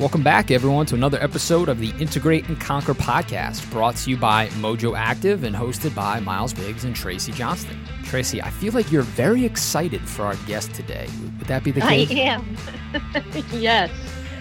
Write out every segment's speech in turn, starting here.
Welcome back, everyone, to another episode of the Integrate and Conquer podcast, brought to you by Mojo Active and hosted by Miles Biggs and Tracy Johnston. Tracy, I feel like you're very excited for our guest today. Would that be the case? I am. yes.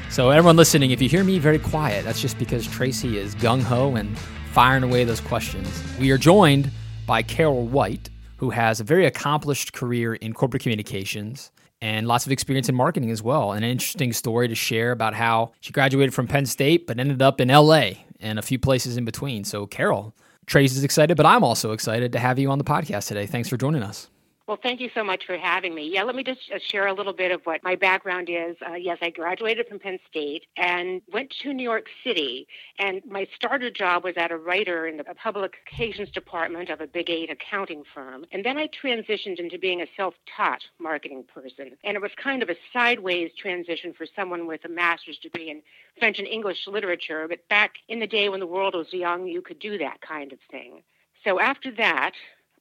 So, everyone listening, if you hear me very quiet, that's just because Tracy is gung ho and firing away those questions. We are joined by Carol White, who has a very accomplished career in corporate communications and lots of experience in marketing as well. An interesting story to share about how she graduated from Penn State but ended up in LA and a few places in between. So, Carol, Trace is excited, but I'm also excited to have you on the podcast today. Thanks for joining us. Well, thank you so much for having me. Yeah, let me just uh, share a little bit of what my background is. Uh, yes, I graduated from Penn State and went to New York City. And my starter job was at a writer in the publications department of a big eight accounting firm. And then I transitioned into being a self taught marketing person. And it was kind of a sideways transition for someone with a master's degree in French and English literature. But back in the day when the world was young, you could do that kind of thing. So after that,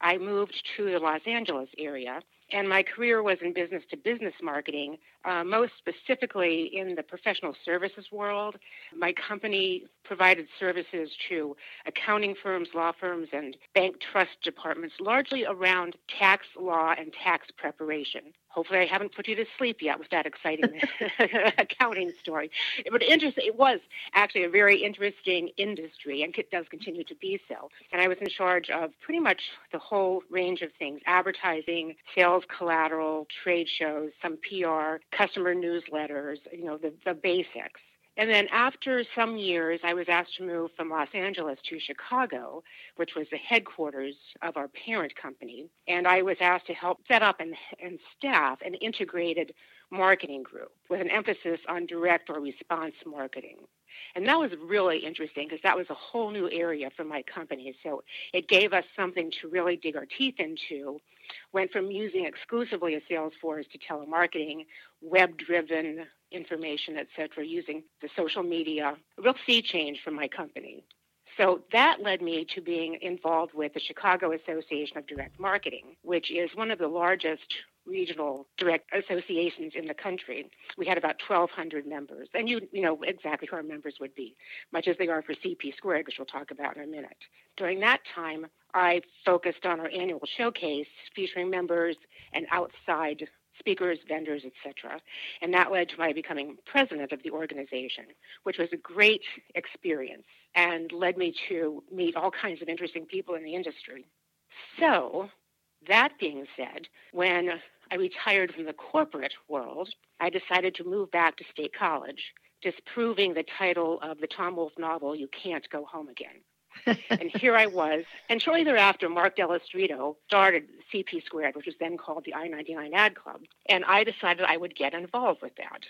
I moved to the Los Angeles area, and my career was in business to business marketing, uh, most specifically in the professional services world. My company provided services to accounting firms, law firms, and bank trust departments, largely around tax law and tax preparation. Hopefully, I haven't put you to sleep yet with that exciting accounting story. But interesting, it was actually a very interesting industry, and it does continue to be so. And I was in charge of pretty much the whole range of things: advertising, sales collateral, trade shows, some PR, customer newsletters. You know, the the basics. And then after some years, I was asked to move from Los Angeles to Chicago, which was the headquarters of our parent company. And I was asked to help set up and, and staff an integrated marketing group with an emphasis on direct or response marketing. And that was really interesting because that was a whole new area for my company. So it gave us something to really dig our teeth into. Went from using exclusively a sales force to telemarketing, web driven information, et cetera, using the social media. A real sea change for my company. So that led me to being involved with the Chicago Association of Direct Marketing, which is one of the largest regional direct associations in the country. We had about 1,200 members, and you you know exactly who our members would be, much as they are for CP Squared, which we'll talk about in a minute. During that time, I focused on our annual showcase featuring members and outside speakers, vendors, etc. And that led to my becoming president of the organization, which was a great experience and led me to meet all kinds of interesting people in the industry. So, that being said, when I retired from the corporate world, I decided to move back to State College, disproving the title of the Tom Wolfe novel, You Can't Go Home Again. and here I was. And shortly thereafter, Mark Della Streeto started CP Squared, which was then called the I 99 Ad Club. And I decided I would get involved with that.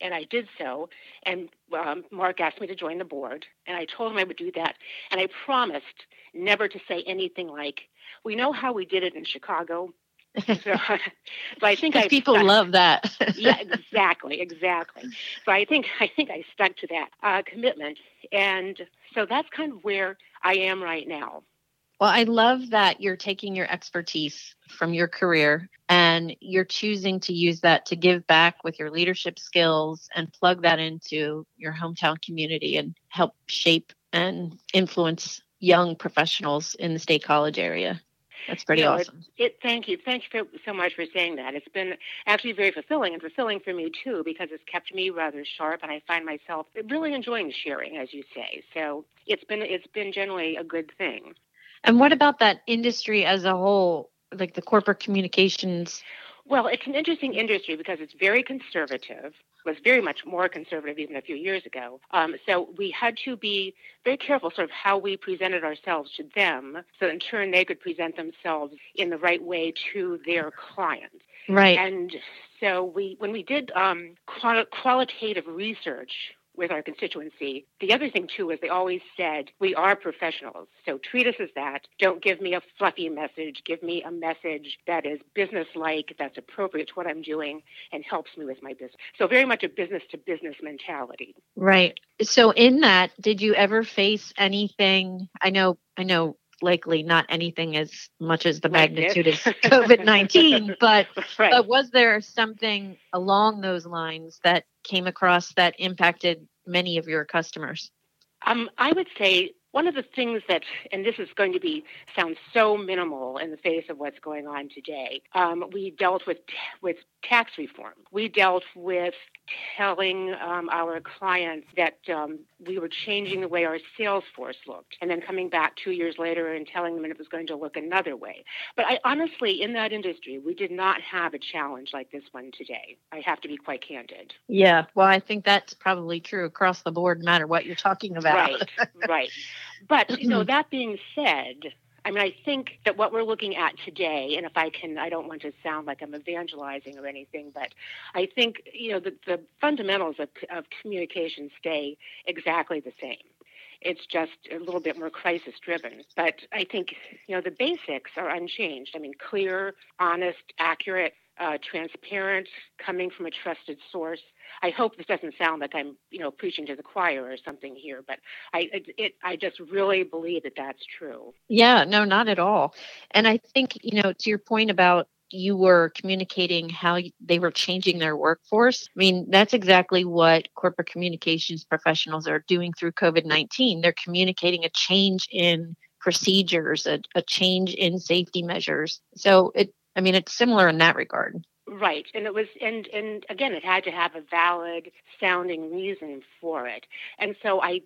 And I did so. And um, Mark asked me to join the board. And I told him I would do that. And I promised never to say anything like, we know how we did it in Chicago. so, so I think I people stuck. love that. yeah, exactly, exactly. So I think I think I stuck to that uh, commitment, and so that's kind of where I am right now. Well, I love that you're taking your expertise from your career and you're choosing to use that to give back with your leadership skills and plug that into your hometown community and help shape and influence young professionals in the state college area. That's pretty you know, awesome. It, it, thank you. Thank you so much for saying that. It's been actually very fulfilling and fulfilling for me too because it's kept me rather sharp and I find myself really enjoying sharing, as you say. So it's been it's been generally a good thing. And what about that industry as a whole, like the corporate communications? Well, it's an interesting industry because it's very conservative was very much more conservative even a few years ago. Um, so we had to be very careful sort of how we presented ourselves to them so in turn they could present themselves in the right way to their clients. Right. And so we when we did um, qual- qualitative research with our constituency. The other thing, too, is they always said, we are professionals. So treat us as that. Don't give me a fluffy message. Give me a message that is business like, that's appropriate to what I'm doing, and helps me with my business. So, very much a business to business mentality. Right. So, in that, did you ever face anything? I know, I know likely not anything as much as the Like magnitude of COVID 19, but, right. but was there something along those lines that came across that impacted many of your customers? Um, I would say one of the things that, and this is going to be sound so minimal in the face of what's going on today. Um, we dealt with with tax reform. We dealt with telling um, our clients that um, we were changing the way our sales force looked, and then coming back two years later and telling them it was going to look another way. But I honestly, in that industry, we did not have a challenge like this one today. I have to be quite candid. Yeah, well, I think that's probably true across the board, no matter what you're talking about. Right, right. But you know, that being said, I mean, I think that what we're looking at today, and if I can, I don't want to sound like I'm evangelizing or anything, but I think you know the, the fundamentals of, of communication stay exactly the same. It's just a little bit more crisis driven. But I think, you know, the basics are unchanged. I mean, clear, honest, accurate, uh, transparent, coming from a trusted source. I hope this doesn't sound like I'm, you know, preaching to the choir or something here, but I, it, it, I just really believe that that's true. Yeah, no, not at all. And I think, you know, to your point about you were communicating how they were changing their workforce. I mean, that's exactly what corporate communications professionals are doing through COVID 19. They're communicating a change in procedures, a, a change in safety measures. So it, I mean, it's similar in that regard. Right, and it was, and and again, it had to have a valid sounding reason for it, and so I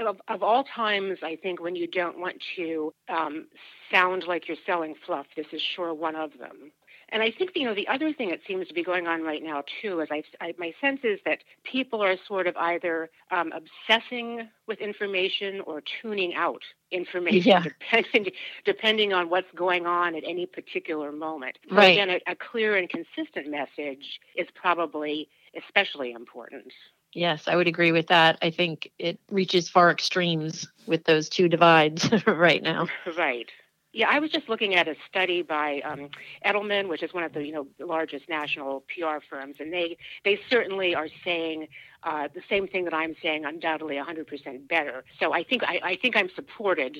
of, of, all times, I think when you don't want to um, sound like you're selling fluff, this is sure one of them. And I think you know the other thing that seems to be going on right now too is I, I my sense is that people are sort of either um, obsessing with information or tuning out information, yeah. depending depending on what's going on at any particular moment. So right. again, a, a clear and consistent message is probably especially important. Yes, I would agree with that. I think it reaches far extremes with those two divides right now. Right. Yeah, I was just looking at a study by um, Edelman, which is one of the you know largest national PR firms, and they they certainly are saying uh, the same thing that I'm saying, undoubtedly 100% better. So I think I, I think I'm supported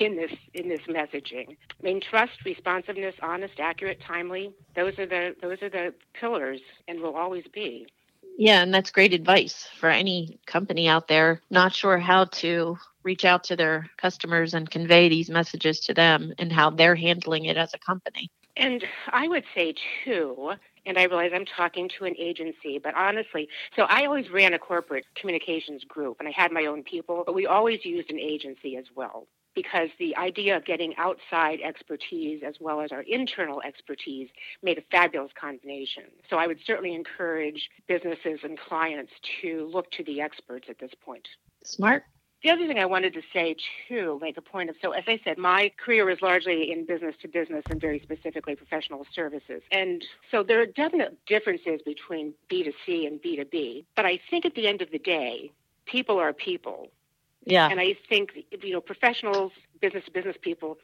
in this in this messaging. I mean, trust, responsiveness, honest, accurate, timely. Those are the those are the pillars, and will always be. Yeah, and that's great advice for any company out there not sure how to reach out to their customers and convey these messages to them and how they're handling it as a company. And I would say, too, and I realize I'm talking to an agency, but honestly, so I always ran a corporate communications group and I had my own people, but we always used an agency as well because the idea of getting outside expertise as well as our internal expertise made a fabulous combination. So I would certainly encourage businesses and clients to look to the experts at this point. Smart. The other thing I wanted to say too, make a point of so as I said, my career was largely in business to business and very specifically professional services. And so there are definite differences between B2C and B2B. But I think at the end of the day, people are people. Yeah. And I think you know professionals, business to business people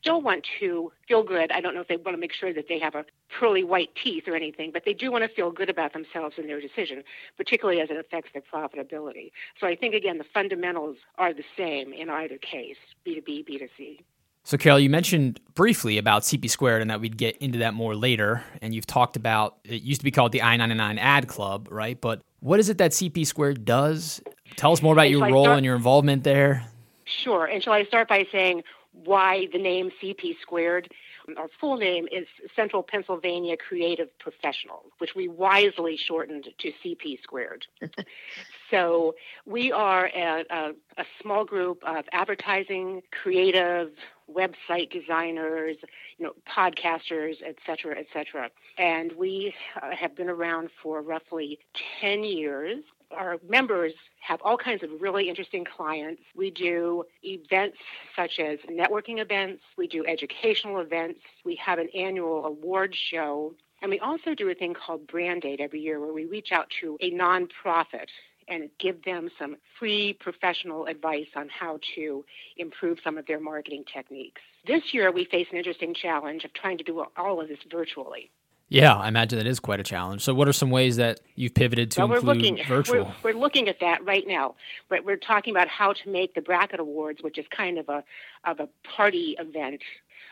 still want to feel good. I don't know if they want to make sure that they have a pearly white teeth or anything, but they do want to feel good about themselves and their decision, particularly as it affects their profitability. So I think again the fundamentals are the same in either case, B2B, B2C. So, Carol, you mentioned briefly about CP Squared and that we'd get into that more later. And you've talked about it used to be called the I 99 Ad Club, right? But what is it that CP Squared does? Tell us more about And your role start- and your involvement there. Sure. And shall I start by saying why the name CP Squared? Our full name is Central Pennsylvania Creative Professionals, which we wisely shortened to CP Squared. so we are a, a, a small group of advertising, creative, website designers, you know, podcasters, et cetera, et cetera. And we uh, have been around for roughly 10 years our members have all kinds of really interesting clients. We do events such as networking events, we do educational events, we have an annual award show, and we also do a thing called Brand Aid every year where we reach out to a nonprofit and give them some free professional advice on how to improve some of their marketing techniques. This year, we face an interesting challenge of trying to do all of this virtually. Yeah, I imagine that is quite a challenge. So, what are some ways that you've pivoted to well, we're include looking, virtual? We're, we're, looking at that right now. But we're talking about how to make the Bracket Awards, which is kind of a of a party event,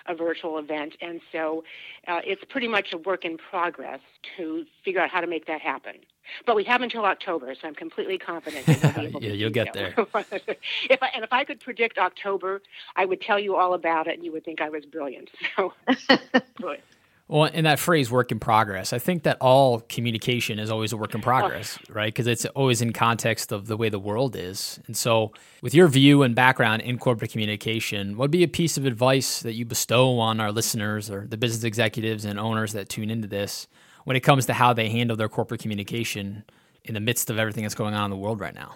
a virtual event, and so uh, it's pretty much a work in progress to figure out how to make that happen. But we have until October, so I'm completely confident. We'll yeah, you'll get there. if I, and if I could predict October, I would tell you all about it, and you would think I was brilliant. So, good. Well, in that phrase, work in progress, I think that all communication is always a work in oh. progress, oh. right? Because it's always in context of the way the world is. And so, with your view and background in corporate communication, what would be a piece of advice that you bestow on our listeners or the business executives and owners that tune into this when it comes to how they handle their corporate communication in the midst of everything that's going on in the world right now?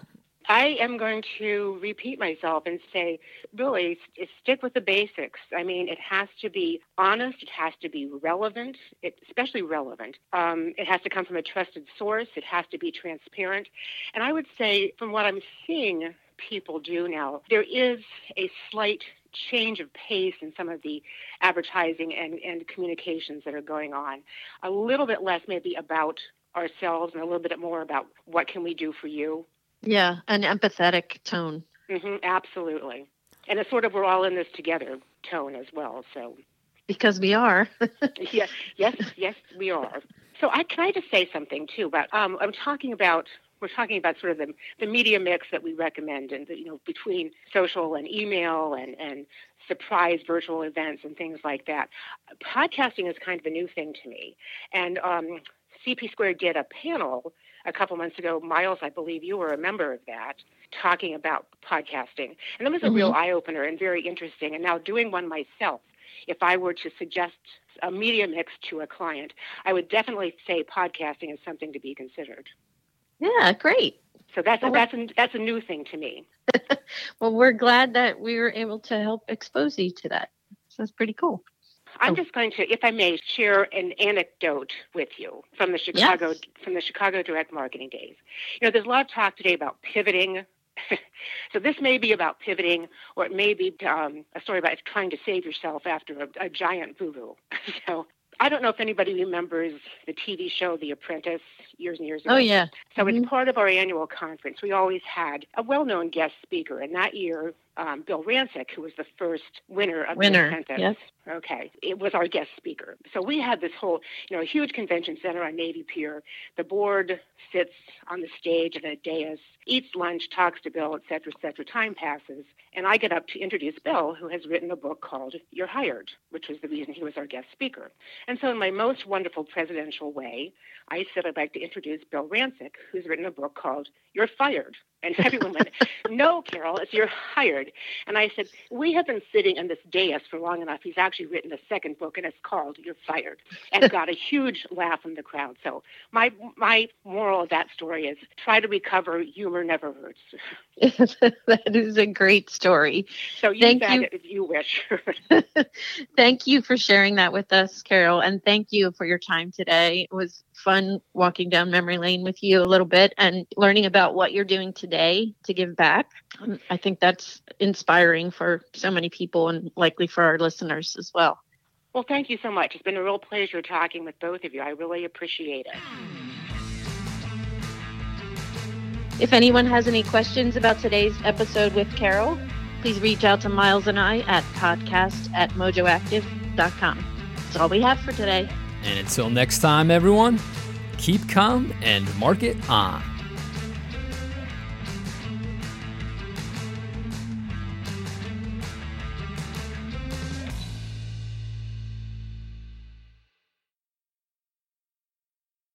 I am going to repeat myself and say, really, stick with the basics. I mean, it has to be honest, it has to be relevant, it, especially relevant. Um, it has to come from a trusted source, it has to be transparent. And I would say, from what I'm seeing people do now, there is a slight change of pace in some of the advertising and, and communications that are going on. A little bit less maybe about ourselves and a little bit more about what can we do for you yeah, an empathetic tone. Mm-hmm, absolutely. And it's sort of we're all in this together tone as well. So because we are. yes, yes, yes, we are. So I can I just say something too about um, I'm talking about we're talking about sort of the, the media mix that we recommend and the, you know between social and email and and surprise virtual events and things like that. Podcasting is kind of a new thing to me, and um, CP Square did a panel a couple months ago. Miles, I believe you were a member of that, talking about podcasting. And that was a mm-hmm. real eye opener and very interesting. And now doing one myself, if I were to suggest a media mix to a client, I would definitely say podcasting is something to be considered. Yeah, great. So that's a, that's a, that's a new thing to me. well, we're glad that we were able to help expose you to that. So that's pretty cool. I'm oh. just going to, if I may, share an anecdote with you from the Chicago yes. from the Chicago Direct Marketing Days. You know, there's a lot of talk today about pivoting. so this may be about pivoting, or it may be um, a story about trying to save yourself after a, a giant boo boo. so I don't know if anybody remembers the TV show The Apprentice years and years ago. Oh, yeah. So, mm-hmm. as part of our annual conference, we always had a well known guest speaker. And that year, um, Bill Rancic, who was the first winner of winner. the Apprentice. Yes. Okay, it was our guest speaker. So we had this whole, you know, huge convention center on Navy Pier. The board sits on the stage at a dais, eats lunch, talks to Bill, et cetera, et cetera. Time passes, and I get up to introduce Bill, who has written a book called You're Hired, which was the reason he was our guest speaker. And so, in my most wonderful presidential way, I said I'd like to introduce Bill Rancic, who's written a book called You're Fired. And everyone went, No, Carol, it's you're hired. And I said, We have been sitting on this dais for long enough. He's actually written a second book, and it's called You're Fired, and got a huge laugh from the crowd. So my my moral of that story is try to recover. Humor never hurts. that is a great story. So you thank you. if you wish. thank you for sharing that with us, Carol, and thank you for your time today. It was fun walking down memory lane with you a little bit and learning about what you're doing today to give back. Um, I think that's inspiring for so many people and likely for our listeners as well. Well, thank you so much. It's been a real pleasure talking with both of you. I really appreciate it. If anyone has any questions about today's episode with Carol, please reach out to Miles and I at podcast at mojoactive.com. That's all we have for today. And until next time, everyone, keep calm and market on.